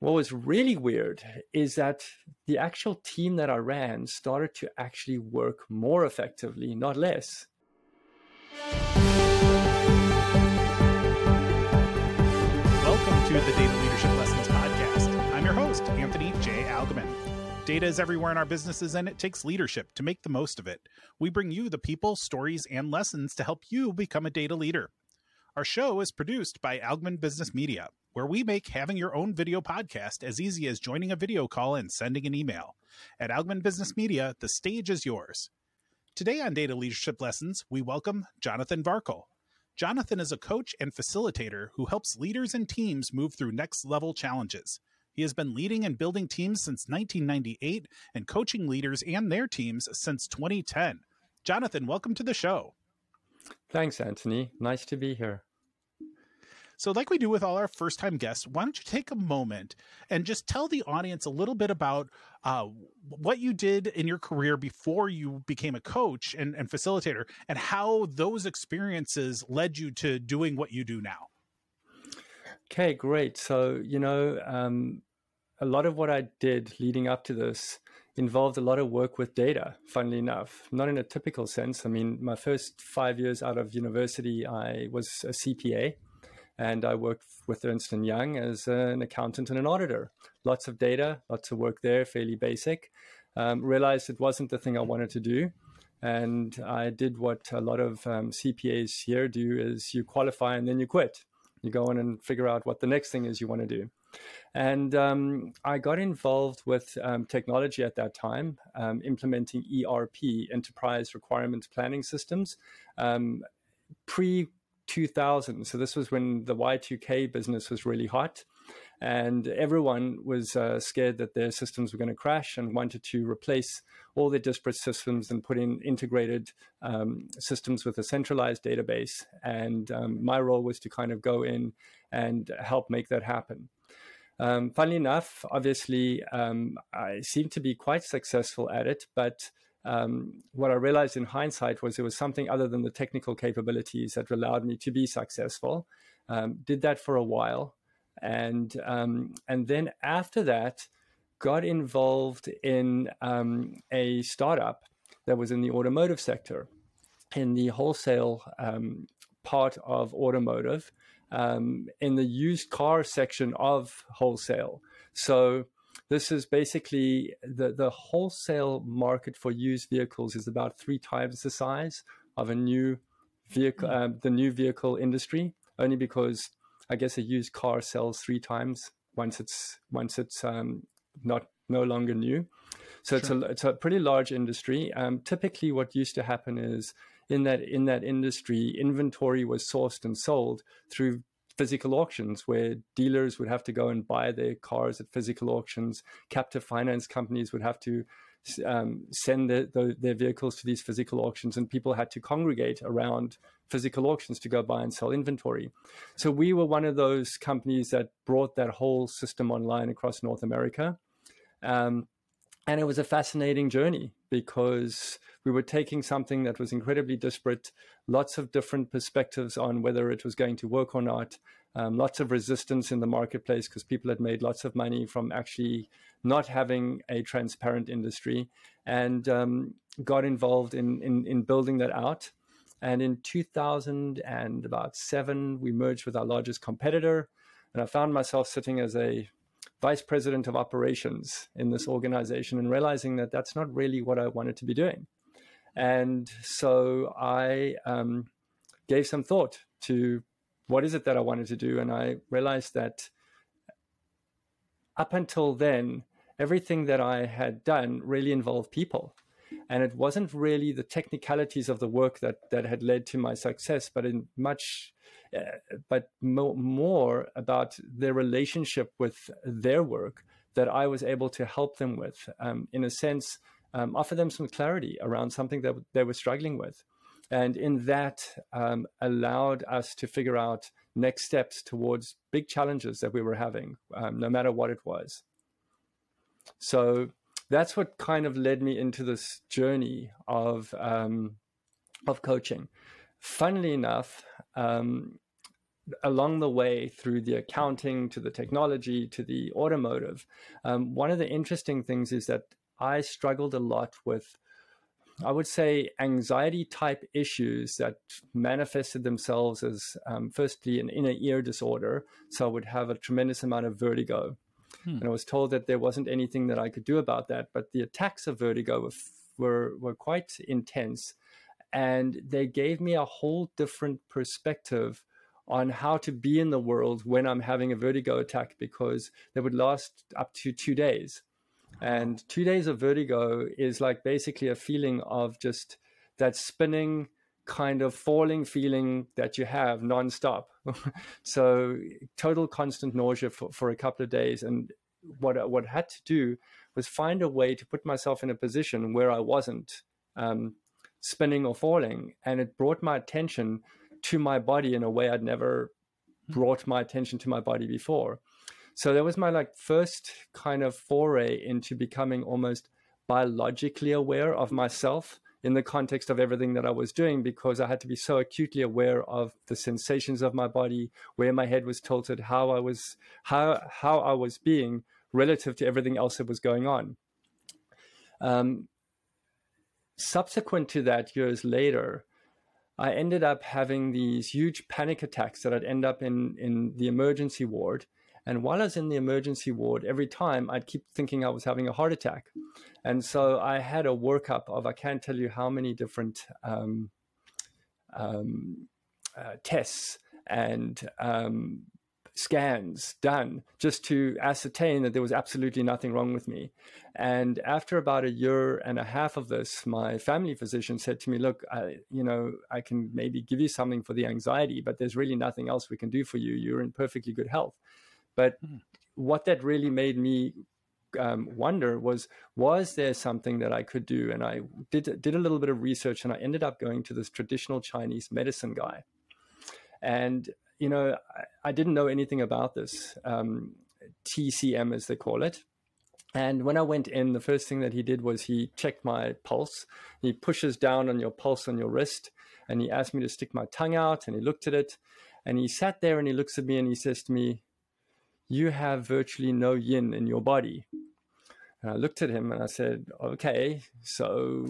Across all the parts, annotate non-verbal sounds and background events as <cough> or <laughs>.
what was really weird is that the actual team that I ran started to actually work more effectively, not less. Welcome to the Data Leadership Lessons Podcast. I'm your host, Anthony J. Algmin. Data is everywhere in our businesses, and it takes leadership to make the most of it. We bring you the people, stories, and lessons to help you become a data leader. Our show is produced by Algmin Business Media where we make having your own video podcast as easy as joining a video call and sending an email. At Algmin Business Media, the stage is yours. Today on Data Leadership Lessons, we welcome Jonathan Varkle. Jonathan is a coach and facilitator who helps leaders and teams move through next level challenges. He has been leading and building teams since 1998 and coaching leaders and their teams since 2010. Jonathan, welcome to the show. Thanks, Anthony. Nice to be here. So, like we do with all our first time guests, why don't you take a moment and just tell the audience a little bit about uh, what you did in your career before you became a coach and, and facilitator, and how those experiences led you to doing what you do now? Okay, great. So, you know, um, a lot of what I did leading up to this involved a lot of work with data, funnily enough, not in a typical sense. I mean, my first five years out of university, I was a CPA and I worked with Ernst & Young as an accountant and an auditor. Lots of data, lots of work there, fairly basic. Um, realized it wasn't the thing I wanted to do. And I did what a lot of um, CPAs here do is you qualify and then you quit. You go on and figure out what the next thing is you want to do. And um, I got involved with um, technology at that time, um, implementing ERP, Enterprise Requirements Planning Systems, um, pre 2000. So this was when the Y2K business was really hot. And everyone was uh, scared that their systems were going to crash and wanted to replace all their disparate systems and put in integrated um, systems with a centralized database. And um, my role was to kind of go in and help make that happen. Um, funnily enough, obviously, um, I seemed to be quite successful at it, but um, what I realized in hindsight was it was something other than the technical capabilities that allowed me to be successful. Um, did that for a while, and um, and then after that, got involved in um, a startup that was in the automotive sector, in the wholesale um, part of automotive, um, in the used car section of wholesale. So this is basically the, the wholesale market for used vehicles is about three times the size of a new vehicle, uh, the new vehicle industry, only because I guess a used car sells three times once it's once it's um, not no longer new. So sure. it's a it's a pretty large industry. Um, typically, what used to happen is in that in that industry, inventory was sourced and sold through physical auctions where dealers would have to go and buy their cars at physical auctions. Captive finance companies would have to um, send their, their vehicles to these physical auctions, and people had to congregate around physical auctions to go buy and sell inventory. So we were one of those companies that brought that whole system online across North America. Um, and it was a fascinating journey because we were taking something that was incredibly disparate, lots of different perspectives on whether it was going to work or not, um, lots of resistance in the marketplace because people had made lots of money from actually not having a transparent industry, and um, got involved in, in, in building that out. And in 2000 and about seven, we merged with our largest competitor, and I found myself sitting as a vice president of operations in this organization and realizing that that's not really what I wanted to be doing. And so I um, gave some thought to what is it that I wanted to do. And I realized that up until then, everything that I had done really involved people. And it wasn't really the technicalities of the work that, that had led to my success, but in much, uh, but mo- more about their relationship with their work that I was able to help them with. Um, in a sense, um, offer them some clarity around something that they were struggling with. And in that, um, allowed us to figure out next steps towards big challenges that we were having, um, no matter what it was. So that's what kind of led me into this journey of um, of coaching. Funnily enough, um, along the way through the accounting to the technology to the automotive, um, one of the interesting things is that I struggled a lot with, I would say, anxiety type issues that manifested themselves as um, firstly an inner ear disorder. So I would have a tremendous amount of vertigo. Hmm. And I was told that there wasn't anything that I could do about that. But the attacks of vertigo were, were, were quite intense. And they gave me a whole different perspective on how to be in the world when I'm having a vertigo attack because they would last up to two days. And two days of vertigo is like basically a feeling of just that spinning, kind of falling feeling that you have nonstop. <laughs> so total constant nausea for, for a couple of days. And what what I had to do was find a way to put myself in a position where I wasn't um, spinning or falling, and it brought my attention to my body in a way I'd never hmm. brought my attention to my body before. So that was my like first kind of foray into becoming almost biologically aware of myself in the context of everything that I was doing because I had to be so acutely aware of the sensations of my body, where my head was tilted, how I was how how I was being relative to everything else that was going on. Um, subsequent to that, years later, I ended up having these huge panic attacks that I'd end up in in the emergency ward and while I was in the emergency ward, every time I'd keep thinking I was having a heart attack. And so I had a workup of, I can't tell you how many different um, um, uh, tests and um, scans done just to ascertain that there was absolutely nothing wrong with me. And after about a year and a half of this, my family physician said to me, "Look, I, you know, I can maybe give you something for the anxiety, but there's really nothing else we can do for you. You're in perfectly good health." But mm. what that really made me um, wonder was was there something that I could do? And I did did a little bit of research, and I ended up going to this traditional Chinese medicine guy. And you know, I, I didn't know anything about this um, TCM, as they call it. And when I went in, the first thing that he did was he checked my pulse. He pushes down on your pulse on your wrist, and he asked me to stick my tongue out, and he looked at it, and he sat there and he looks at me and he says to me, you have virtually no yin in your body. And I looked at him and I said, okay, so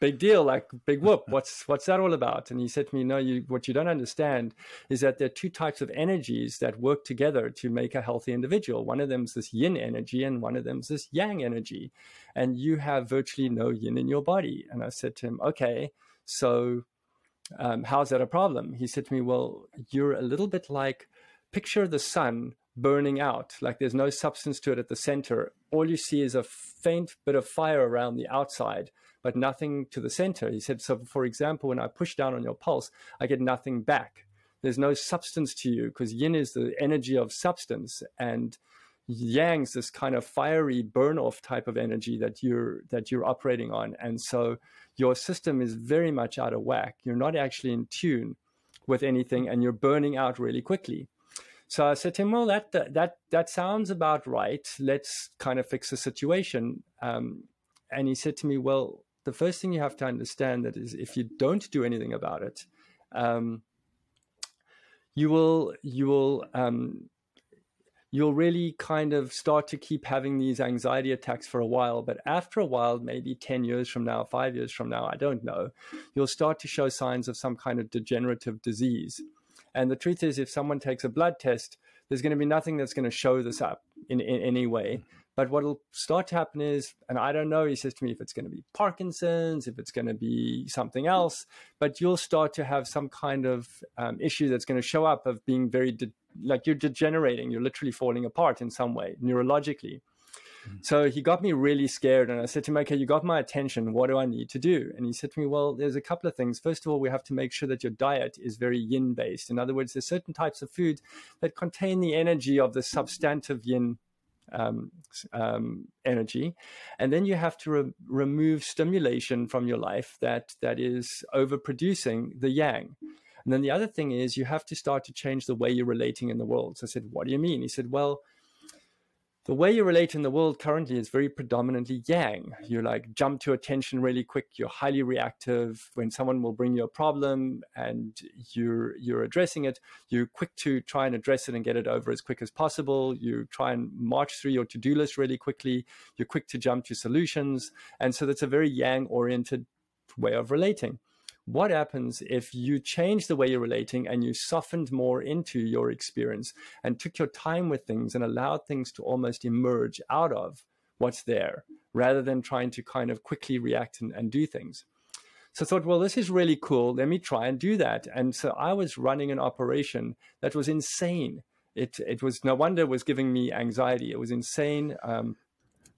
big deal, like big whoop. <laughs> What's what's that all about? And he said to me, no, you what you don't understand is that there are two types of energies that work together to make a healthy individual. One of them is this yin energy, and one of them is this yang energy. And you have virtually no yin in your body. And I said to him, okay, so um, how's that a problem? He said to me, well, you're a little bit like picture the sun burning out, like there's no substance to it at the center. All you see is a faint bit of fire around the outside, but nothing to the center. He said, so for example, when I push down on your pulse, I get nothing back. There's no substance to you because yin is the energy of substance and yang's this kind of fiery burn off type of energy that you're that you're operating on and so your system is very much out of whack you're not actually in tune with anything and you're burning out really quickly so I said to him, "Well, that that that sounds about right. Let's kind of fix the situation." Um, and he said to me, "Well, the first thing you have to understand that is if you don't do anything about it, um, you will you will um, you'll really kind of start to keep having these anxiety attacks for a while. But after a while, maybe 10 years from now, five years from now, I don't know, you'll start to show signs of some kind of degenerative disease. And the truth is, if someone takes a blood test, there's going to be nothing that's going to show this up in, in any way. But what will start to happen is, and I don't know, he says to me if it's going to be Parkinson's, if it's going to be something else, but you'll start to have some kind of um, issue that's going to show up of being very, de- like you're degenerating, you're literally falling apart in some way neurologically. So he got me really scared. And I said to him, okay, you got my attention. What do I need to do? And he said to me, well, there's a couple of things. First of all, we have to make sure that your diet is very yin based. In other words, there's certain types of foods that contain the energy of the substantive yin um, um, energy, and then you have to re- remove stimulation from your life that that is overproducing the yang. And then the other thing is you have to start to change the way you're relating in the world. So I said, "What do you mean?" He said, "Well, the way you relate in the world currently is very predominantly yang. You like jump to attention really quick. You're highly reactive. When someone will bring you a problem and you're you're addressing it, you're quick to try and address it and get it over as quick as possible. You try and march through your to-do list really quickly. You're quick to jump to solutions, and so that's a very yang-oriented way of relating what happens if you change the way you're relating and you softened more into your experience and took your time with things and allowed things to almost emerge out of what's there rather than trying to kind of quickly react and, and do things so I thought, well, this is really cool. Let me try and do that. And so I was running an operation that was insane. It it was no wonder it was giving me anxiety. It was insane. Um,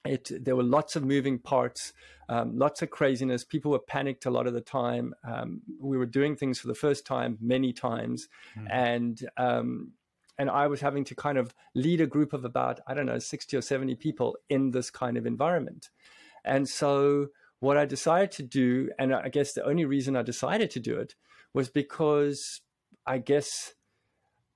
it there were lots of moving parts, um, lots of craziness. People were panicked a lot of the time. Um, we were doing things for the first time many times, mm-hmm. and um, and I was having to kind of lead a group of about I don't know sixty or seventy people in this kind of environment, and so what I decided to do, and I guess the only reason I decided to do it was because I guess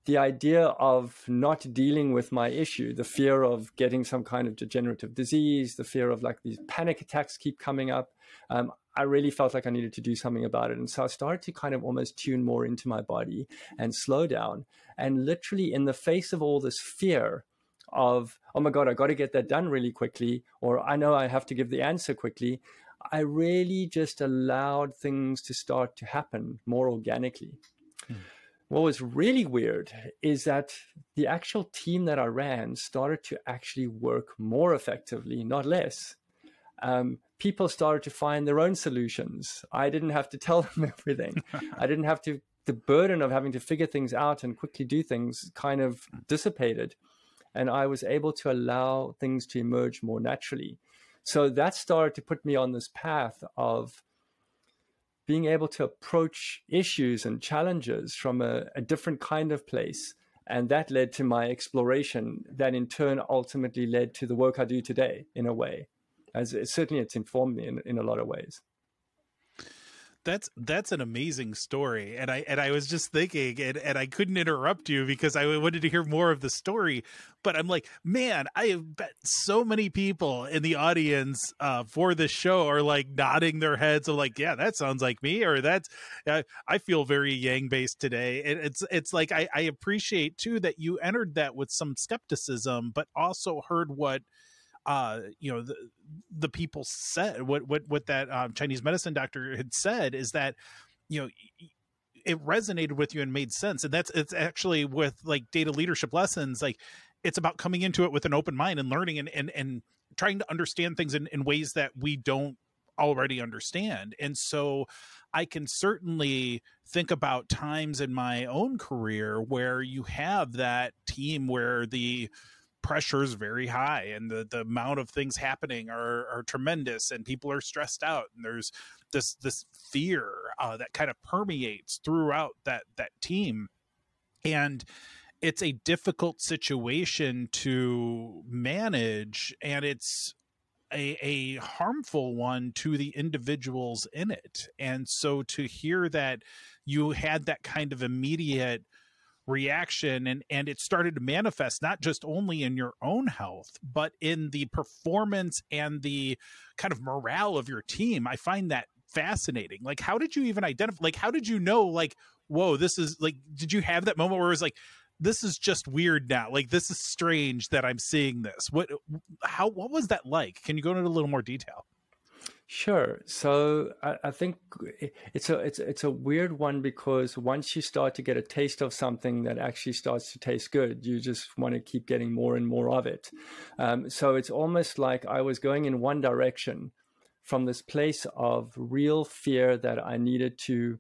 the idea of not dealing with my issue, the fear of getting some kind of degenerative disease, the fear of like these panic attacks keep coming up, um, I really felt like I needed to do something about it. And so I started to kind of almost tune more into my body and slow down. And literally, in the face of all this fear, of, oh my God, I got to get that done really quickly, or I know I have to give the answer quickly. I really just allowed things to start to happen more organically. Mm. What was really weird is that the actual team that I ran started to actually work more effectively, not less. Um, people started to find their own solutions. I didn't have to tell <laughs> them everything. I didn't have to, the burden of having to figure things out and quickly do things kind of dissipated. And I was able to allow things to emerge more naturally. So that started to put me on this path of being able to approach issues and challenges from a, a different kind of place. And that led to my exploration, that in turn ultimately led to the work I do today, in a way. As it, certainly, it's informed me in, in a lot of ways that's that's an amazing story. And i and i was just thinking and, and i couldn't interrupt you because i wanted to hear more of the story. But i'm like man i have bet so many people in the audience uh, for this show are like nodding their heads of like yeah that sounds like me or that's uh, i feel very yang based today. And it's it's like I, I appreciate too that you entered that with some skepticism but also heard what uh, you know, the, the people said what what what that um, Chinese medicine doctor had said is that you know it resonated with you and made sense, and that's it's actually with like data leadership lessons like it's about coming into it with an open mind and learning and and and trying to understand things in, in ways that we don't already understand. And so i can certainly think about times in my own career where you have that team where the pressure is very high and the, the amount of things happening are, are tremendous and people are stressed out and there's this this fear uh, that kind of permeates throughout that that team. And it's a difficult situation to manage and it's a, a harmful one to the individuals in it. And so to hear that you had that kind of immediate reaction and and it started to manifest not just only in your own health but in the performance and the kind of morale of your team. I find that fascinating. Like how did you even identify like how did you know like whoa this is like did you have that moment where it was like this is just weird now. Like this is strange that i'm seeing this. What how what was that like? Can you go into a little more detail Sure. So I, I, think it's a it's it's a weird one because once you start to get a taste of something that actually starts to taste good, you just want to keep getting more and more of it. Um, so it's almost like I was going in one direction from this place of real fear that I needed to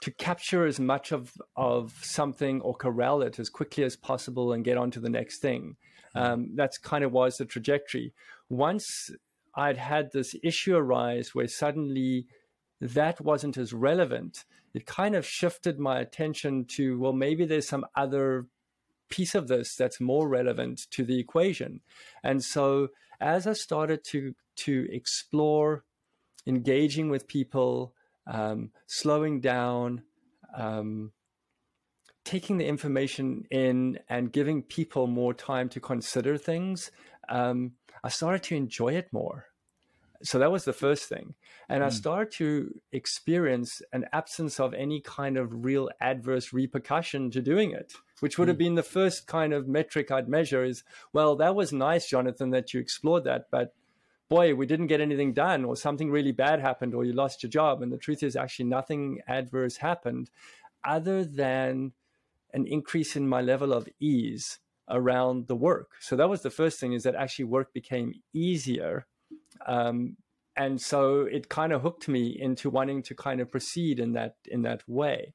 to capture as much of of something or corral it as quickly as possible and get on to the next thing. Hmm. Um, that's kind of was the trajectory. Once I'd had this issue arise where suddenly that wasn't as relevant. It kind of shifted my attention to, well, maybe there's some other piece of this that's more relevant to the equation. And so as I started to to explore engaging with people, um, slowing down, um, taking the information in and giving people more time to consider things, um, I started to enjoy it more. So that was the first thing. And mm. I started to experience an absence of any kind of real adverse repercussion to doing it, which would mm. have been the first kind of metric I'd measure is, well, that was nice, Jonathan, that you explored that, but boy, we didn't get anything done, or something really bad happened, or you lost your job. And the truth is, actually, nothing adverse happened other than an increase in my level of ease around the work. So that was the first thing is that actually work became easier. Um, and so it kind of hooked me into wanting to kind of proceed in that in that way.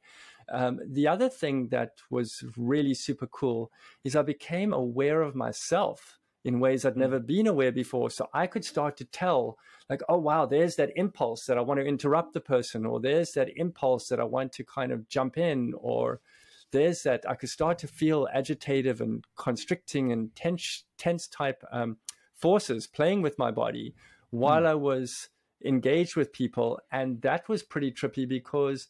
Um, the other thing that was really super cool is I became aware of myself in ways I'd hmm. never been aware before. So I could start to tell, like, oh, wow, there's that impulse that I want to interrupt the person, or there's that impulse that I want to kind of jump in, or there's that I could start to feel agitative and constricting and tense, tense type um, forces playing with my body while mm. I was engaged with people. And that was pretty trippy because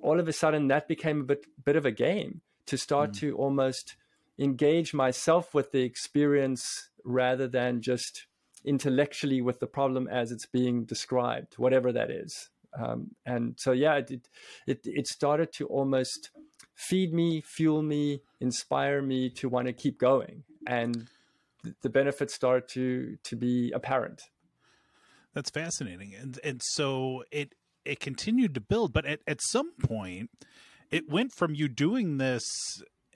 all of a sudden that became a bit, bit of a game to start mm. to almost engage myself with the experience rather than just intellectually with the problem as it's being described, whatever that is. Um, and so, yeah, it, it, it started to almost feed me, fuel me, inspire me to want to keep going. And the benefits start to to be apparent. That's fascinating. And and so it it continued to build, but at, at some point it went from you doing this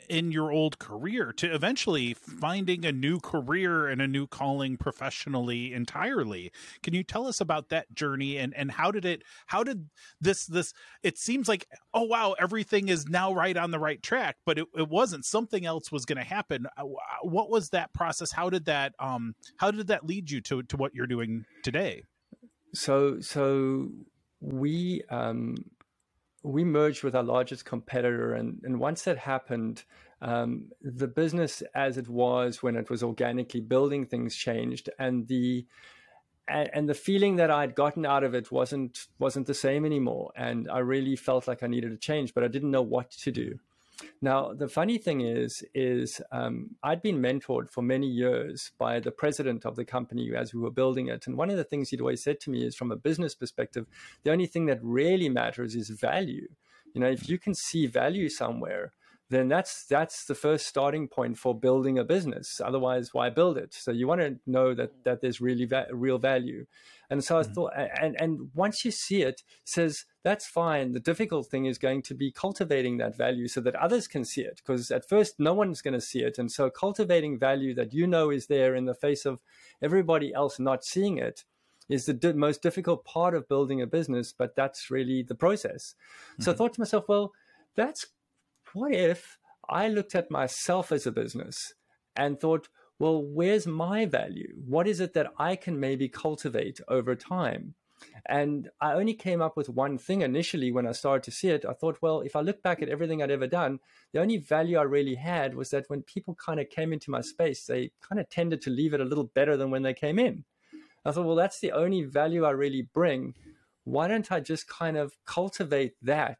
in your old career to eventually finding a new career and a new calling professionally entirely. Can you tell us about that journey and and how did it how did this this it seems like oh wow everything is now right on the right track but it, it wasn't something else was going to happen. Uh, what was that process? How did that um how did that lead you to to what you're doing today? So so we um we merged with our largest competitor, and, and once that happened, um, the business as it was when it was organically building things changed, and the and, and the feeling that I'd gotten out of it wasn't wasn't the same anymore, and I really felt like I needed a change, but I didn't know what to do. Now, the funny thing is, is um, I'd been mentored for many years by the president of the company as we were building it. And one of the things he'd always said to me is from a business perspective, the only thing that really matters is value. You know, if you can see value somewhere, then that's that's the first starting point for building a business. Otherwise, why build it? So you want to know that that there's really va- real value. And so mm-hmm. I thought, and and once you see it, says that's fine. The difficult thing is going to be cultivating that value so that others can see it. Because at first, no one's going to see it, and so cultivating value that you know is there in the face of everybody else not seeing it is the di- most difficult part of building a business. But that's really the process. Mm-hmm. So I mm-hmm. thought to myself, well, that's what if I looked at myself as a business and thought, well, where's my value? What is it that I can maybe cultivate over time? And I only came up with one thing initially when I started to see it. I thought, well, if I look back at everything I'd ever done, the only value I really had was that when people kind of came into my space, they kind of tended to leave it a little better than when they came in. I thought, well, that's the only value I really bring. Why don't I just kind of cultivate that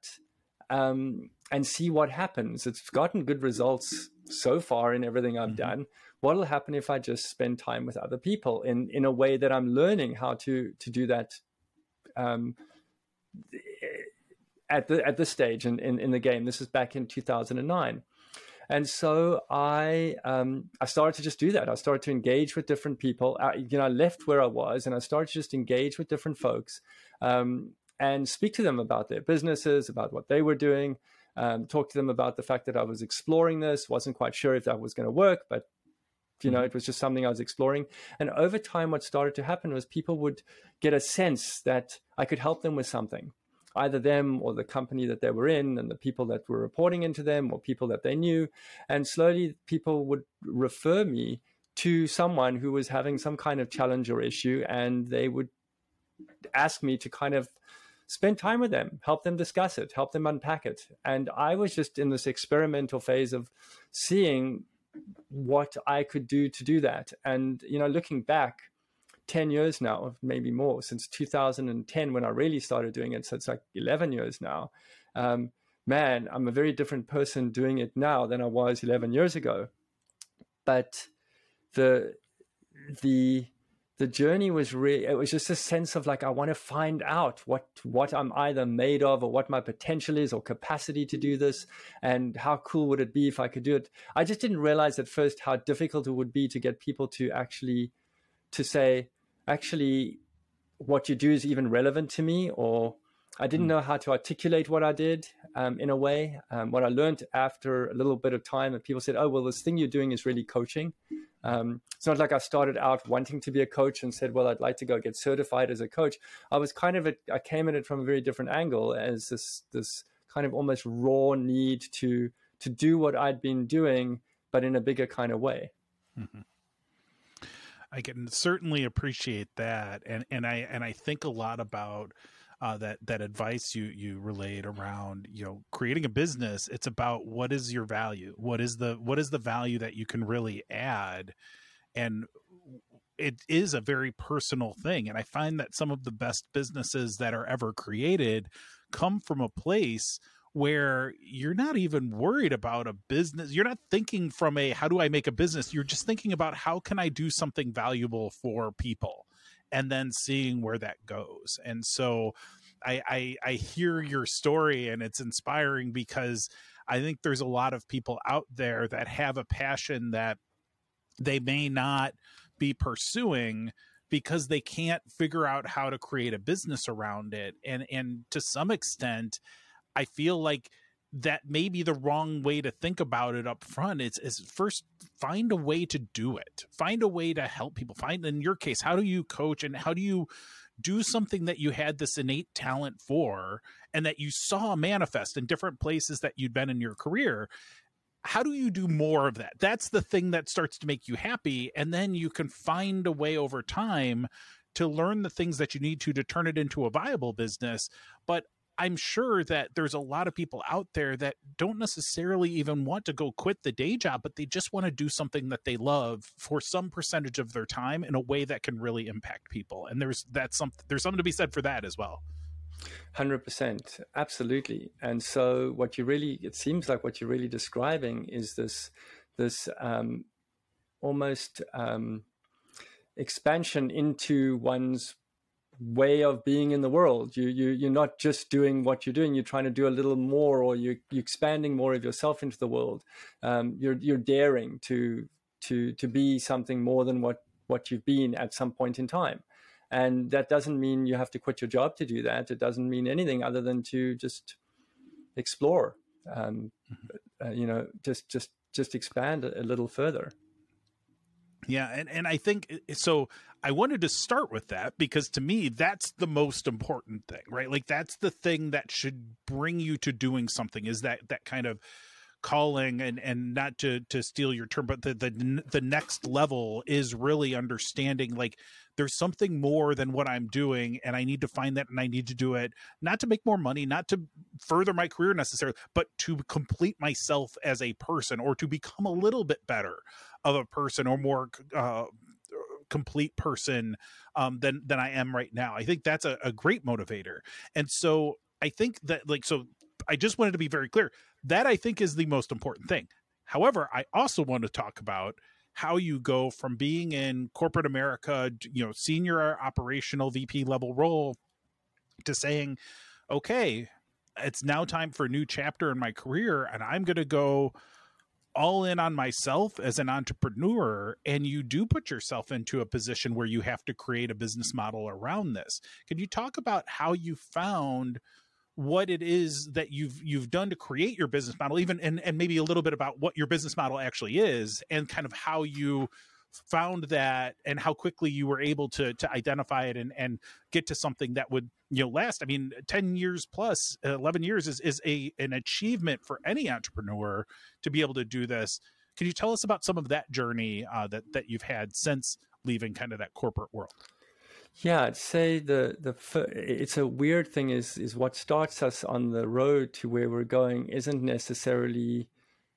um, and see what happens. It's gotten good results so far in everything I've mm-hmm. done. What'll happen if I just spend time with other people in in a way that I'm learning how to to do that um, at the at this stage in, in, in the game. This is back in 2009. And so I um, I started to just do that. I started to engage with different people. I, you know, I left where I was and I started to just engage with different folks um, and speak to them about their businesses, about what they were doing, um, talk to them about the fact that I was exploring this, wasn't quite sure if that was going to work, but you know, mm-hmm. it was just something I was exploring. And over time, what started to happen was people would get a sense that I could help them with something, either them or the company that they were in, and the people that were reporting into them, or people that they knew. And slowly, people would refer me to someone who was having some kind of challenge or issue, and they would ask me to kind of spend time with them, help them discuss it, help them unpack it. And I was just in this experimental phase of seeing what I could do to do that. And, you know, looking back 10 years now, maybe more, since 2010 when I really started doing it. So it's like 11 years now. Um, man, I'm a very different person doing it now than I was 11 years ago. But the the the journey was really it was just a sense of like I want to find out what what I'm either made of or what my potential is or capacity to do this and how cool would it be if I could do it. I just didn't realize at first how difficult it would be to get people to actually to say actually what you do is even relevant to me or I didn't hmm. know how to articulate what I did um, in a way. Um, what I learned after a little bit of time, and people said, "Oh, well, this thing you're doing is really coaching." Um, it's not like I started out wanting to be a coach and said, "Well, I'd like to go get certified as a coach." I was kind of a, I came at it from a very different angle as this this kind of almost raw need to to do what I'd been doing, but in a bigger kind of way. Mm-hmm. I can certainly appreciate that, and and I and I think a lot about uh, that that advice you you relayed around you know creating a business it's about what is your value? What is the what is the value that you can really add? And it is a very personal thing and i find that some of the best businesses that are ever created come from a place where you're not even worried about a business you're not thinking from a how do i make a business? You're just thinking about how can i do something valuable for people and then seeing where that goes. And so I, I, I hear your story and it's inspiring because I think there's a lot of people out there that have a passion that they may not be pursuing because they can't figure out how to create a business around it and and to some extent i feel like that may be the wrong way to think about it up front. It's is first find a way to do it. Find a way to help people. Find in your case, how do you coach and how do you do something that you had this innate talent for and that you saw manifest in different places that you'd been in your career? How do you do more of that? That's the thing that starts to make you happy. And then you can find a way over time to learn the things that you need to to turn it into a viable business. But I'm sure that there's a lot of people out there that don't necessarily even want to go quit the day job, but they just want to do something that they love for some percentage of their time in a way that can really impact people. And there's that's something there's something to be said for that as well. Hundred percent, absolutely. And so, what you really it seems like what you're really describing is this this um, almost um, expansion into one's way of being in the world. You you you're not just doing what you're doing. You're trying to do a little more, or you you're expanding more of yourself into the world. Um, you're you're daring to to to be something more than what what you've been at some point in time. And that doesn't mean you have to quit your job to do that. It doesn't mean anything other than to just explore. Um, mm-hmm. uh, you know, just just just expand a, a little further. Yeah, and and I think eh, so. I wanted to start with that because to me that's the most important thing, right? Like that's the thing that should bring you to doing something is that that kind of calling and and not to to steal your term but the the the next level is really understanding like there's something more than what I'm doing and I need to find that and I need to do it not to make more money not to further my career necessarily but to complete myself as a person or to become a little bit better of a person or more uh, complete person um, than than I am right now. I think that's a, a great motivator, and so I think that like so. I just wanted to be very clear that I think is the most important thing. However, I also want to talk about how you go from being in corporate America, you know, senior operational VP level role to saying, okay, it's now time for a new chapter in my career and I'm going to go all in on myself as an entrepreneur and you do put yourself into a position where you have to create a business model around this. Can you talk about how you found what it is that you've you've done to create your business model even and, and maybe a little bit about what your business model actually is and kind of how you found that and how quickly you were able to to identify it and and get to something that would you know last. I mean 10 years plus 11 years is is a an achievement for any entrepreneur to be able to do this. Can you tell us about some of that journey uh, that that you've had since leaving kind of that corporate world? Yeah i'd say the the it's a weird thing is is what starts us on the road to where we're going isn't necessarily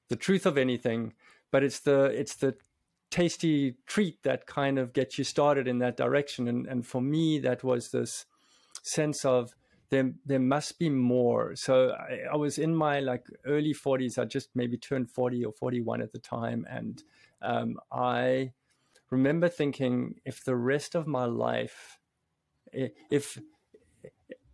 the truth of anything but it's the it's the tasty treat that kind of gets you started in that direction. And, and for me, that was this sense of there there must be more. So I, I, was in my like early 40s. I just maybe turned 40 or 41 at the time, and um, I remember thinking, if the rest of my life, if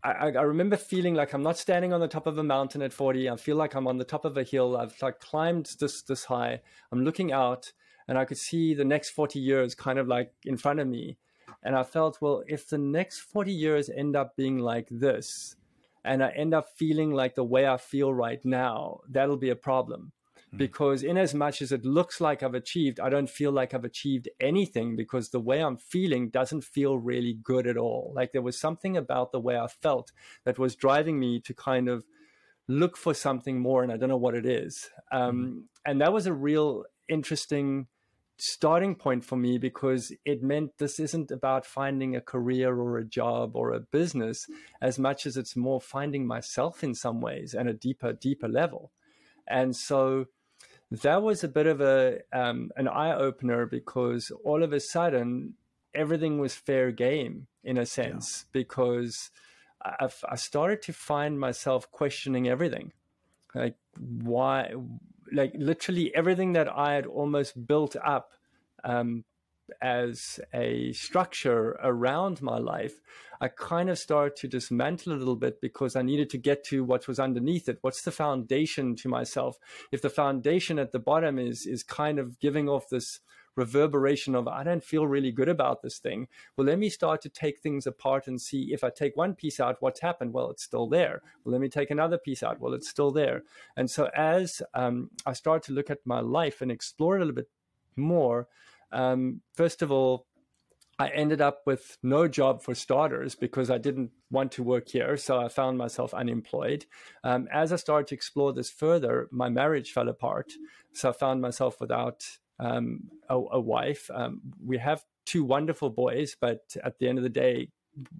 I, I, remember feeling like I'm not standing on the top of a mountain at 40. I feel like I'm on the top of a hill. I've like climbed this this high. I'm looking out, and I could see the next 40 years kind of like in front of me and I felt, well, if the next 40 years end up being like this, and I end up feeling like the way I feel right now, that'll be a problem. Mm. Because, in as much as it looks like I've achieved, I don't feel like I've achieved anything because the way I'm feeling doesn't feel really good at all. Like there was something about the way I felt that was driving me to kind of look for something more, and I don't know what it is. Um, mm. And that was a real interesting starting point for me because it meant this isn't about finding a career or a job or a business as much as it's more finding myself in some ways and a deeper deeper level and so that was a bit of a um, an eye opener because all of a sudden everything was fair game in a sense yeah. because I, I started to find myself questioning everything like why like literally everything that I had almost built up um, as a structure around my life, I kind of started to dismantle a little bit because I needed to get to what was underneath it. What's the foundation to myself? If the foundation at the bottom is is kind of giving off this reverberation of I don't feel really good about this thing. Well, let me start to take things apart and see if I take one piece out, what's happened? Well, it's still there. Well, let me take another piece out. Well, it's still there. And so as um, I start to look at my life and explore a little bit more, um, first of all, I ended up with no job for starters because I didn't want to work here. So I found myself unemployed. Um, as I started to explore this further, my marriage fell apart. So I found myself without um, a, a, wife. Um, we have two wonderful boys, but at the end of the day,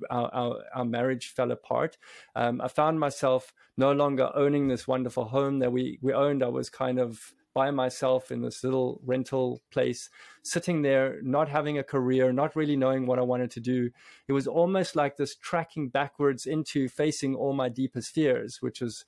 our, our, our marriage fell apart. Um, I found myself no longer owning this wonderful home that we, we owned. I was kind of by myself in this little rental place, sitting there, not having a career, not really knowing what I wanted to do. It was almost like this tracking backwards into facing all my deepest fears, which is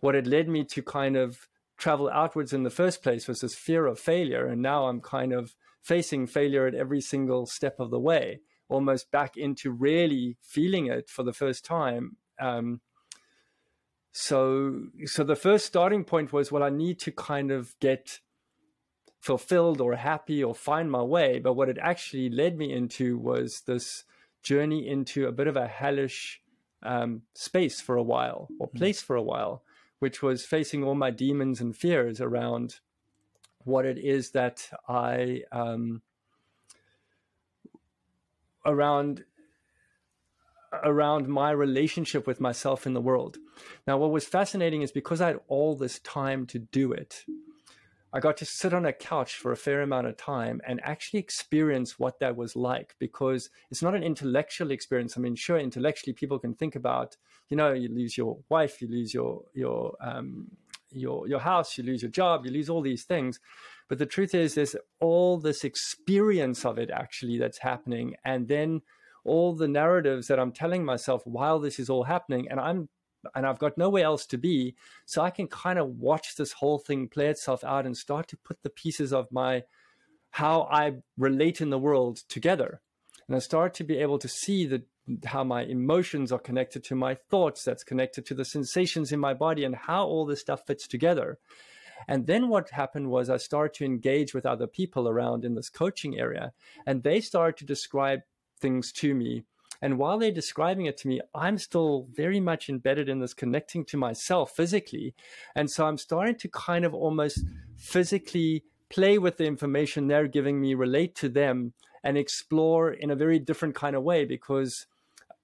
what had led me to kind of travel outwards in the first place was this fear of failure. And now I'm kind of facing failure at every single step of the way, almost back into really feeling it for the first time. Um, so, so the first starting point was, well, I need to kind of get fulfilled or happy or find my way. But what it actually led me into was this journey into a bit of a hellish um, space for a while or hmm. place for a while which was facing all my demons and fears around what it is that I um, around around my relationship with myself in the world. Now, what was fascinating is because I had all this time to do it, I got to sit on a couch for a fair amount of time and actually experience what that was like because it's not an intellectual experience. I mean, sure, intellectually people can think about, you know, you lose your wife, you lose your your um, your your house, you lose your job, you lose all these things. But the truth is, there's all this experience of it actually that's happening, and then all the narratives that I'm telling myself while this is all happening, and I'm and I've got nowhere else to be. So I can kind of watch this whole thing play itself out and start to put the pieces of my how I relate in the world together. And I start to be able to see that how my emotions are connected to my thoughts, that's connected to the sensations in my body, and how all this stuff fits together. And then what happened was I started to engage with other people around in this coaching area, and they started to describe things to me and while they're describing it to me, I'm still very much embedded in this connecting to myself physically. And so I'm starting to kind of almost physically play with the information they're giving me, relate to them, and explore in a very different kind of way because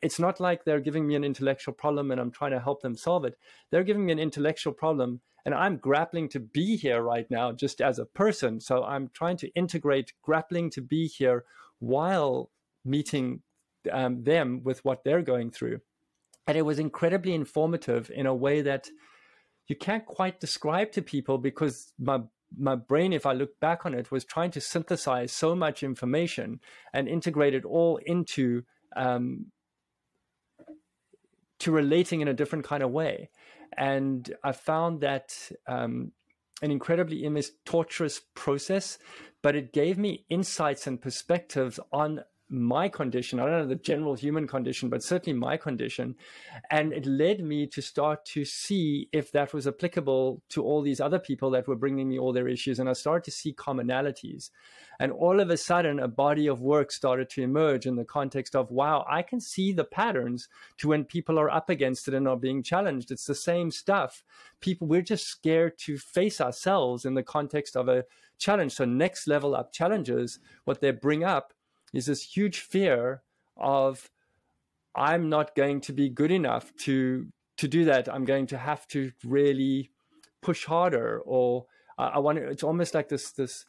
it's not like they're giving me an intellectual problem and I'm trying to help them solve it. They're giving me an intellectual problem and I'm grappling to be here right now just as a person. So I'm trying to integrate grappling to be here while meeting um, them with what they're going through. And it was incredibly informative in a way that you can't quite describe to people because my my brain, if I look back on it, was trying to synthesize so much information and integrate it all into um, to relating in a different kind of way. And I found that um, an incredibly torturous process, but it gave me insights and perspectives on my condition. I don't know the general human condition, but certainly my condition. And it led me to start to see if that was applicable to all these other people that were bringing me all their issues. And I started to see commonalities. And all of a sudden, a body of work started to emerge in the context of, wow, I can see the patterns to when people are up against it and are being challenged. It's the same stuff. People, we're just scared to face ourselves in the context of a challenge. So, next level up challenges, what they bring up is this huge fear of I'm not going to be good enough to to do that. I'm going to have to really push harder, or uh, I want to. It's almost like this this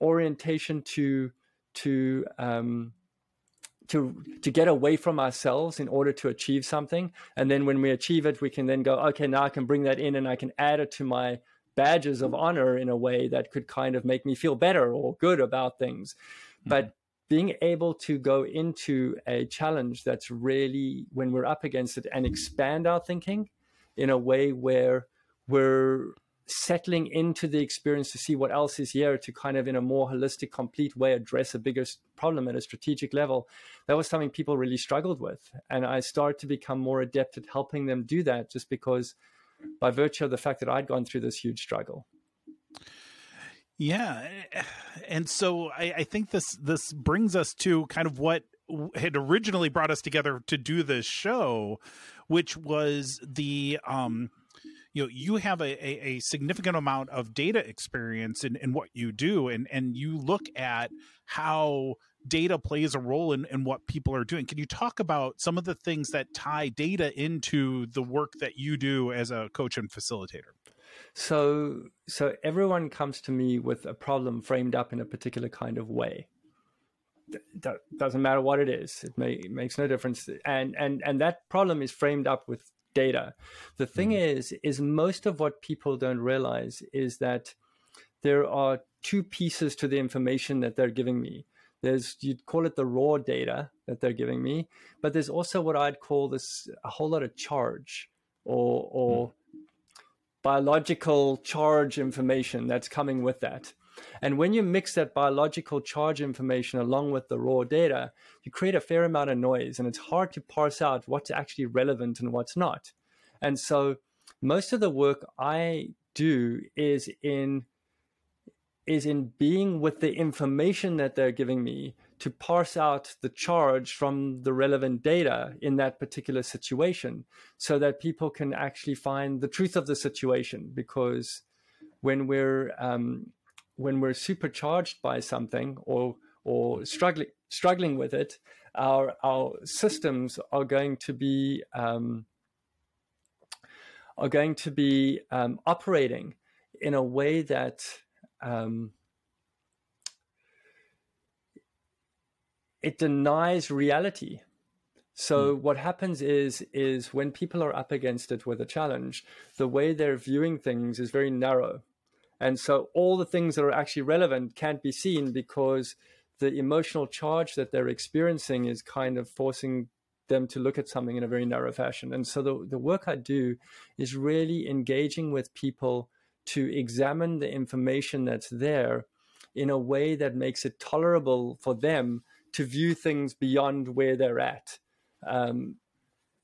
orientation to to um, to to get away from ourselves in order to achieve something, and then when we achieve it, we can then go, okay, now I can bring that in and I can add it to my badges of honor in a way that could kind of make me feel better or good about things. Mm-hmm. But being able to go into a challenge that's really when we're up against it and expand our thinking in a way where we're settling into the experience to see what else is here to kind of in a more holistic complete way address a bigger problem at a strategic level that was something people really struggled with. And i started to become more adept at helping them do that just because by virtue of the fact that i'd gone through this huge struggle yeah, eh, and so I, I think this this brings us to kind of what had originally brought us together to do this show, which was the um, you know you have a, a, a, significant amount of data experience in, in what you do and and you look at how data plays a role in, in what people are doing. Can you talk about some of the things that tie data into the work that you do as a coach and facilitator so, so everyone comes to me with a problem framed up in a particular kind of way. That doesn't matter what it is; it, may, it makes no difference. And and and that problem is framed up with data. The thing mm. is, is most of what people don't realize is that there are two pieces to the information that they're giving me. There's you'd call it the raw data that they're giving me, but there's also what I'd call this a whole lot of charge or or mm biological charge information that's coming with that. And when you mix that biological charge information along with the raw data, you create a fair amount of noise, and it's hard to parse out what's actually relevant and what's not. And so, most of the work I do is in is in being with the information that they're giving me to parse out the charge from the relevant data in that particular situation so that people can actually find the truth of the situation. Because when we're um, when we're supercharged by something or or struggling struggling with it our our systems are going to be um, are going to be um, operating in a way that um, it denies reality. So mm. what happens is is when people are up against it with a challenge, the way they're viewing things is very narrow. And so all the things that are actually relevant can't be seen because the emotional charge that they're experiencing is kind of forcing them to look at something in a very narrow fashion. And so the, the work I do is really engaging with people to examine the information that's there in a way that makes it tolerable for them to view things beyond where they're at. Um,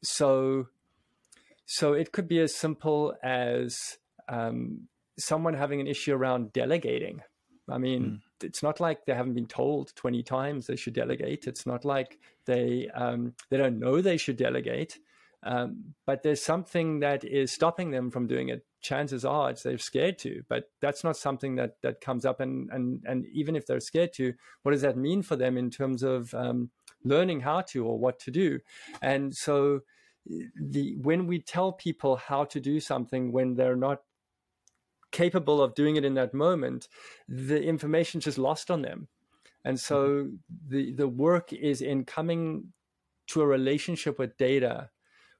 so, so it could be as simple as um, someone having an issue around delegating. I mean, mm. it's not like they haven't been told 20 times they should delegate. It's not like they um, they don't know they should delegate. Um, but there's something that is stopping them from doing it. Chances are it's they're scared to, but that's not something that that comes up. And and and even if they're scared to, what does that mean for them in terms of um, learning how to or what to do? And so the when we tell people how to do something when they're not capable of doing it in that moment, the information is just lost on them. And so mm-hmm. the the work is in coming to a relationship with data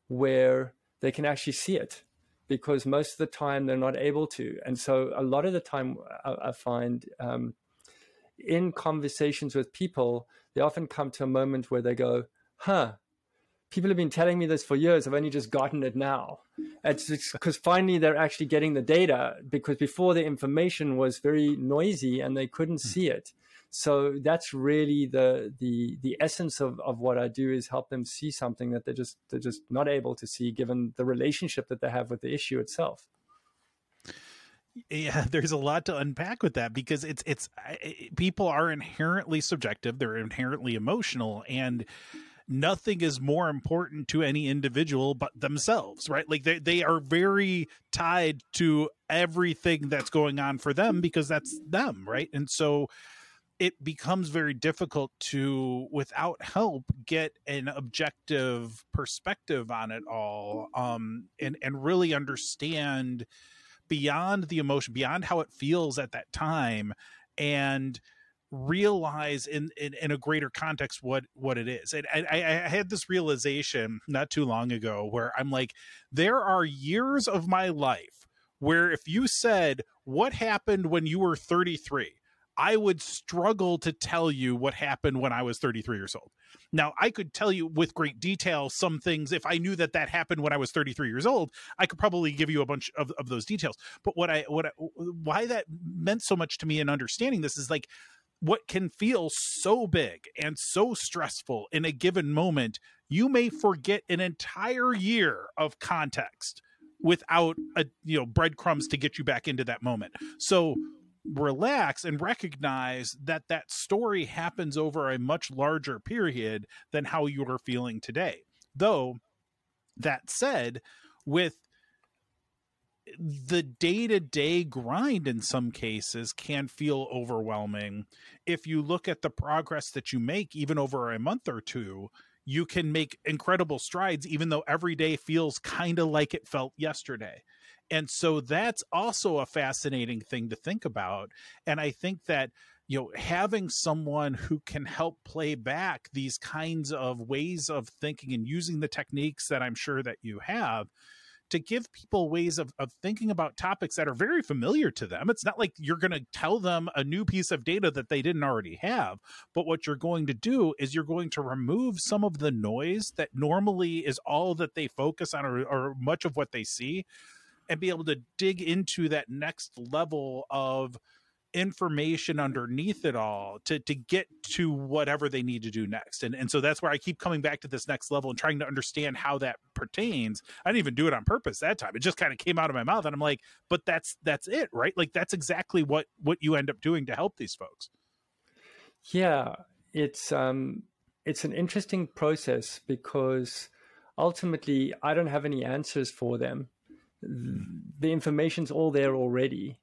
where they can actually see it because most of the time they're not able to. And so a lot of the time I, I find um, in conversations with people, they often come to a moment where they go, huh, people have been telling me this for years. I've only just gotten it now. It's because finally they're actually getting the data because before the information was very noisy and they couldn't hmm. see it. So that's really the the the essence of, of what I do is help them see something that they're just they're just not able to see given the relationship that they have with the issue itself. Yeah <laughs> there's a lot to unpack with that because it's it's people are inherently subjective they're inherently emotional and nothing is more important to any individual but themselves right? Like they, they are very tied to everything that's going on for them because that's them right? And so it becomes very difficult to without help get an objective perspective on it all um and and really understand beyond the emotion, beyond how it feels at that time, and realize in, in, in a greater context what what it is. And I, I had this realization not too long ago where i'm like there are years of my life where if you said what happened when you were 33 I would struggle to tell you what happened when I was 33 years old. Now, I could tell you with great detail some things. If I knew that that happened when I was 33 years old, I could probably give you a bunch of, of those details. But what I, what I, why that meant so much to me in understanding this is like, what can feel so big and so stressful in a given moment, you may forget an entire year of context without a you know breadcrumbs to get you back into that moment. So relax and recognize that that story happens over a much larger period than how you're feeling today. Though, that said, with the day to day grind in some cases can feel overwhelming. If you look at the progress that you make, even over a month or two, you can make incredible strides, even though every day feels kind of like it felt yesterday. And so that's also a fascinating thing to think about. And I think that you know having someone who can help play back these kinds of ways of thinking and using the techniques that i'm sure that you have to give people ways of, of thinking about topics that are very familiar to them. It's not like you're going to tell them a new piece of data that they didn't already have, but what you're going to do is you're going to remove some of the noise that normally is all that they focus on or, or much of what they see and be able to dig into that next level of information underneath it all to to get to whatever they need to do next. And and so that's where i keep coming back to this next level and trying to understand how that pertains. I didn't even do it on purpose that time. It just kind of came out of my mouth and i'm like but that's that's it right? Like that's exactly what what you end up doing to help these folks. Yeah it's um it's an interesting process because ultimately i don't have any answers for them the information's all there already.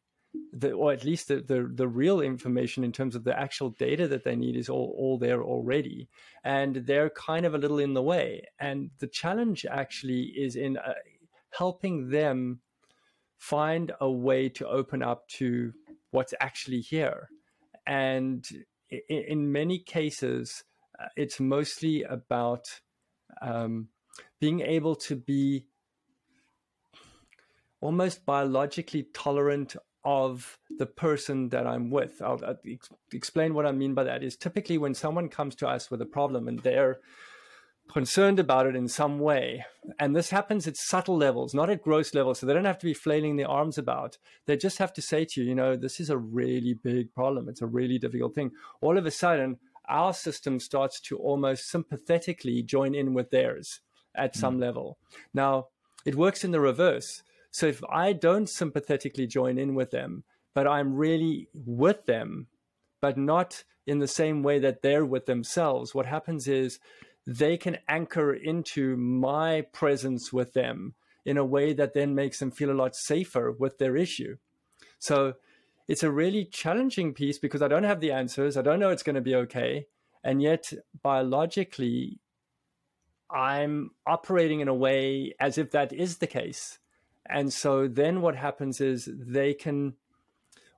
The, or at least the, the, the real information in terms of the actual data that they need is all, all there already. And they're kind of a little in the way. And the challenge actually is in uh, helping them find a way to open up to what's actually here. And in, in many cases uh, it's mostly about um, being able to be almost biologically tolerant of the person that I'm with. I'll, I'll ex- explain what I mean by that. Is typically when someone comes to us with a problem and they're concerned about it in some way, and this happens at subtle levels, not at gross levels, so they don't have to be flailing their arms about. They just have to say to you, you know, this is a really big problem. It's a really difficult thing. All of a sudden, our system starts to almost sympathetically join in with theirs at some mm. level. Now, it works in the reverse so if I don't sympathetically join in with them, but I'm really with them, but not in the same way that they're with themselves, what happens is they can anchor into my presence with them in a way that then makes them feel a lot safer with their issue. So it's a really challenging piece because I don't have the answers. I don't know it's going to be okay. And yet, biologically, I'm operating in a way as if that is the case. And so then what happens is they can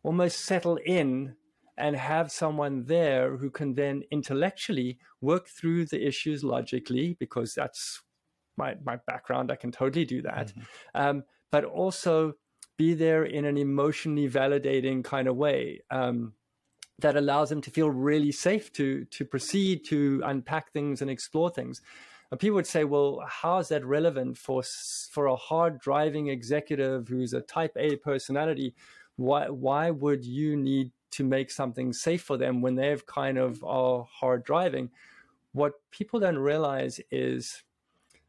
almost settle in and have someone there who can then intellectually work through the issues logically, because that's my, my background. I can totally do that. Mm-hmm. Um, but also be there in an emotionally validating kind of way. Um, that allows them to feel really safe to to proceed to unpack things and explore things People would say, well, how is that relevant for for a hard driving executive who's a type A personality? Why why would you need to make something safe for them when they've kind of are hard driving? What people don't realize is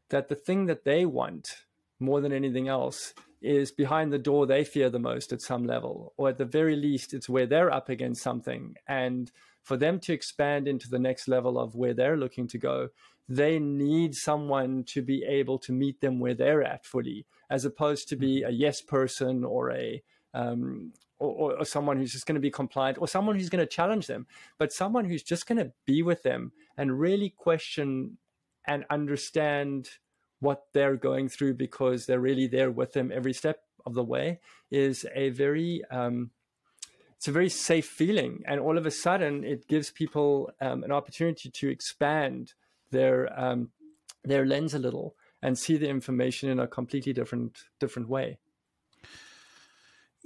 that the thing that they want more than anything else is behind the door they fear the most at some level, or at the very least, it's where they're up against something. And for them to expand into the next level of where they're looking to go, they need someone to be able to meet them where they're at fully, as opposed to be a yes person or a um, or, or, someone who's just going to be compliant or someone who's going to challenge them, but someone who's just going to be with them and really question and understand what they're going through because they're really there with them every step of the way is a very um, it's a very safe feeling. And all of a sudden it gives people um, an opportunity to expand their um, their lens a little and see the information in a completely different different way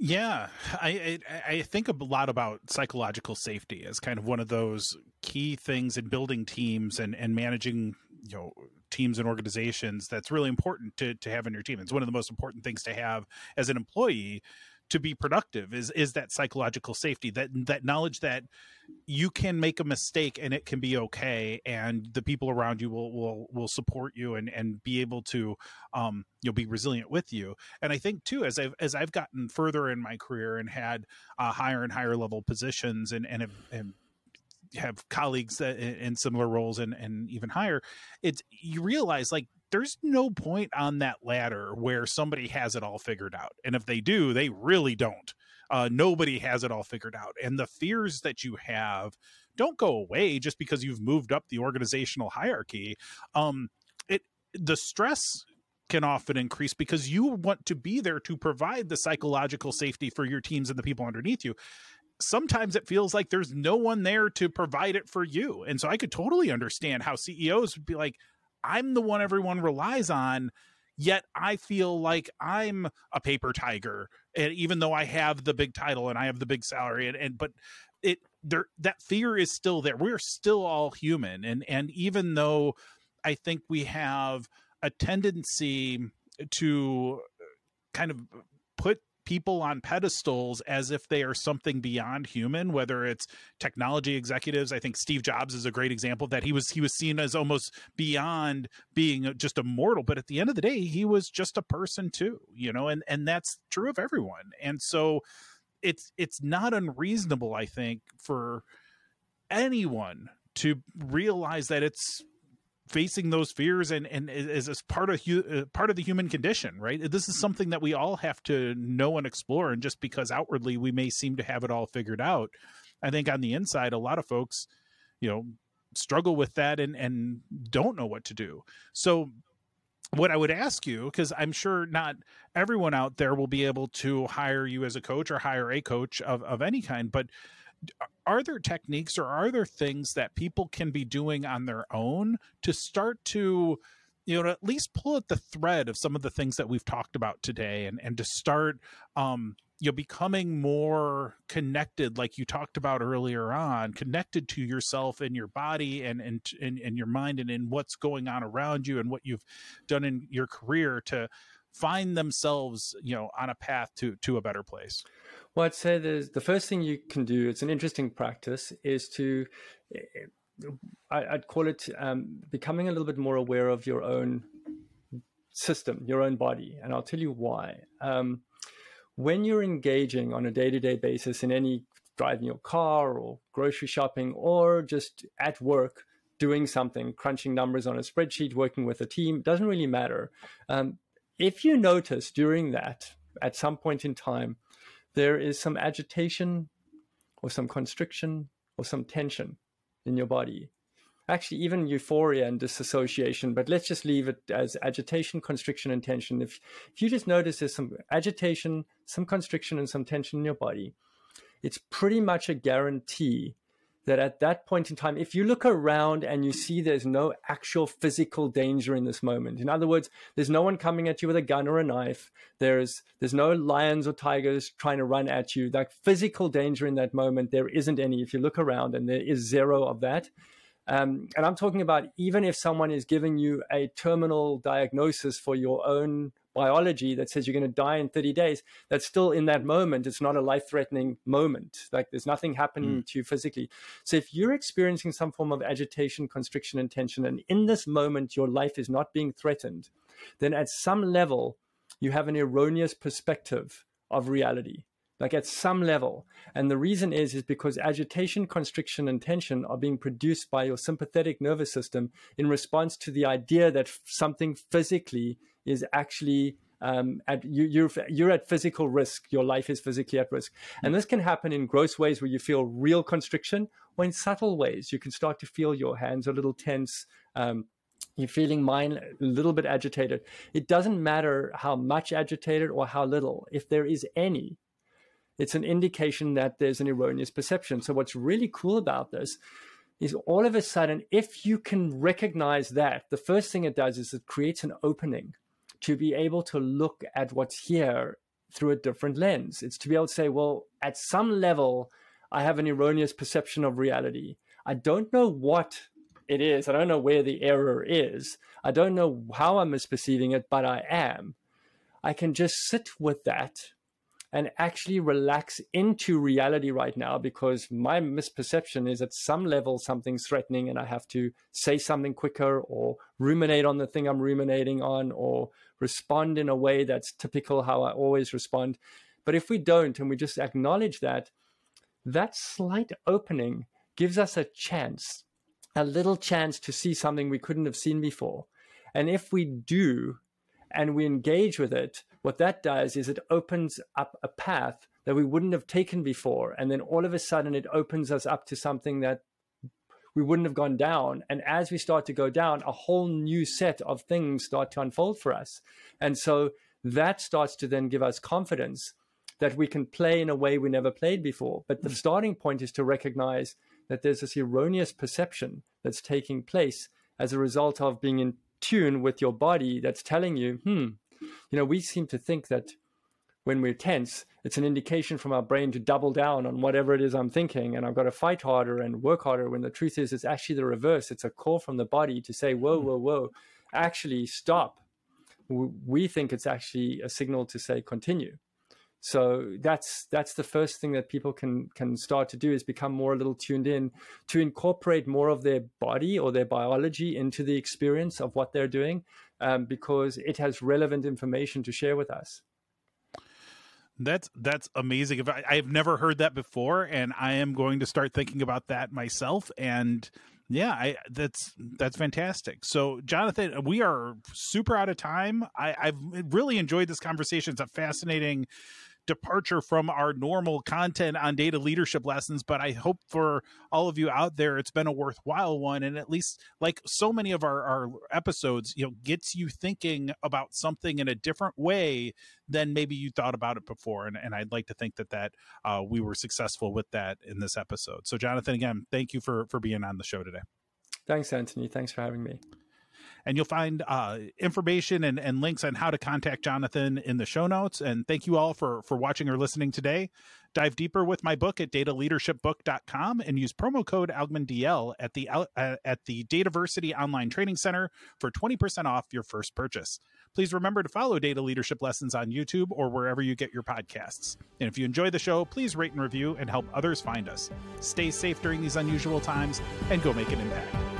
yeah, I, I, I think a lot about psychological safety as kind of one of those key things in building teams and and managing you know teams and organizations that's really important to to have in your team. It's one of the most important things to have as an employee to be productive is is that psychological safety that that knowledge that you can make a mistake and it can be okay and the people around you will will will support you and and be able to um you'll be resilient with you. And i think too as i've as i've gotten further in my career and had uh, higher and higher level positions and and have, and have colleagues that in similar roles and and even higher it's you realize like there's no point on that ladder where somebody has it all figured out. And if they do, they really don't. Uh, nobody has it all figured out. And the fears that you have don't go away just because you've moved up the organizational hierarchy. Um, it the stress can often increase because you want to be there to provide the psychological safety for your teams and the people underneath you sometimes it feels like there's no one there to provide it for you. And so I could totally understand how CEOs would be like, I'm the one everyone relies on. Yet I feel like I'm a paper tiger, and even though I have the big title and I have the big salary, and, and but it there that fear is still there. We're still all human, and and even though I think we have a tendency to kind of people on pedestals as if they are something beyond human whether it's technology executives. I think steve jobs is a great example that. He was he was seen as almost beyond being just a mortal but at the end of the day he was just a person too you know and and that's true of everyone. And so it's it's not unreasonable i think for anyone to realize that it's facing those fears and and is part of uh, part of the human condition right? This is something that we all have to know and explore and just because outwardly we may seem to have it all figured out i think on the inside a lot of folks you know struggle with that and and don't know what to do. So what I would ask you, because I'm sure not everyone out there will be able to hire you as a coach or hire a coach of, of any kind, but are there techniques or are there things that people can be doing on their own to start to you know at least pull at the thread of some of the things that we've talked about today and and to start um you know becoming more connected like you talked about earlier on connected to yourself and your body and and and, and your mind and in what's going on around you and what you've done in your career to find themselves you know on a path to to a better place well, I'd say there's the first thing you can do. It's an interesting practice is to, I, would call it um, becoming a little bit more aware of your own system, your own body, and I'll tell you why. Um, when you're engaging on a day-to-day basis in any driving your car or grocery shopping or just at work doing something, crunching numbers on a spreadsheet, working with a team, doesn't really matter. Um, if you notice during that, at some point in time, there is some agitation or some constriction or some tension in your body. Actually, even euphoria and disassociation, but let's just leave it as agitation, constriction, and tension. If, if you just notice there's some agitation, some constriction, and some tension in your body, it's pretty much a guarantee that at that point in time, if you look around and you see there's no actual physical danger in this moment, in other words, there's no one coming at you with a gun or a knife, there's there's no lions or tigers trying to run at you, like physical danger in that moment, there isn't any. If you look around and there is zero of that, Um, and I'm talking about even if someone is giving you a terminal diagnosis for your own biology that says you're going to die in 30 days, that's still in that moment. It's not a life threatening moment. Like there's nothing happening mm. to you physically. So if you're experiencing some form of agitation, constriction, and tension, and in this moment your life is not being threatened, then at some level you have an erroneous perspective of reality like at some level. And the reason is is because agitation, constriction, and tension are being produced by your sympathetic nervous system in response to the idea that something physically is actually um, at you, you're you're at physical risk. Your life is physically at risk, and this can happen in gross ways where you feel real constriction, or in subtle ways you can start to feel your hands a little tense. Um, you're feeling mind a little bit agitated. It doesn't matter how much agitated or how little. If there is any, it's an indication that there's an erroneous perception. So, what's really cool about this is all of a sudden, if you can recognize that, the first thing it does is it creates an opening to be able to look at what's here through a different lens. It's to be able to say, well, at some level, I have an erroneous perception of reality. I don't know what it is. I don't know where the error is. I don't know how I'm misperceiving it, but I am. I can just sit with that and actually relax into reality right now because my misperception is at some level something's threatening and I have to say something quicker or ruminate on the thing I'm ruminating on or respond in a way that's typical how I always respond. But if we don't and we just acknowledge that, that slight opening gives us a chance, a little chance to see something we couldn't have seen before. And if we do and we engage with it, what that does is it opens up a path that we wouldn't have taken before. And then all of a sudden it opens us up to something that we wouldn't have gone down. And as we start to go down, a whole new set of things start to unfold for us. And so that starts to then give us confidence that we can play in a way we never played before. But the hmm. starting point is to recognize that there's this erroneous perception that's taking place as a result of being in tune with your body that's telling you, hmm, you know, we seem to think that when we're tense, it's an indication from our brain to double down on whatever it is I'm thinking, and I've got to fight harder and work harder. When the truth is, it's actually the reverse. It's a call from the body to say, "Whoa, hmm. whoa, whoa, actually stop." We think it's actually a signal to say continue. So that's that's the first thing that people can can start to do is become more a little tuned in to incorporate more of their body or their biology into the experience of what they're doing, um, because it has relevant information to share with us. That's that's amazing. I, I've never heard that before, and I am going to start thinking about that myself. And yeah, I that's that's fantastic. So, Jonathan, we are super out of time. I, I've really enjoyed this conversation. It's a fascinating departure from our normal content on data leadership lessons, but I hope for all of you out there, it's been a worthwhile one. And at least, like so many of our, our episodes, you know, gets you thinking about something in a different way than maybe you thought about it before. And, and I'd like to think that that uh, we were successful with that in this episode. So, Jonathan, again, thank you for for being on the show today. Thanks, Anthony. Thanks for having me and you'll find uh, information and, and links on how to contact Jonathan in the show notes. And thank you all for for watching or listening today. Dive deeper with my book at dataleadershipbook.com and use promo code AlgminDL at the uh, at the Dataversity Online Training Center for 20% off your first purchase. Please remember to follow Data Leadership Lessons on YouTube or wherever you get your podcasts. And if you enjoy the show, please rate and review and help others find us. Stay safe during these unusual times and go make an impact.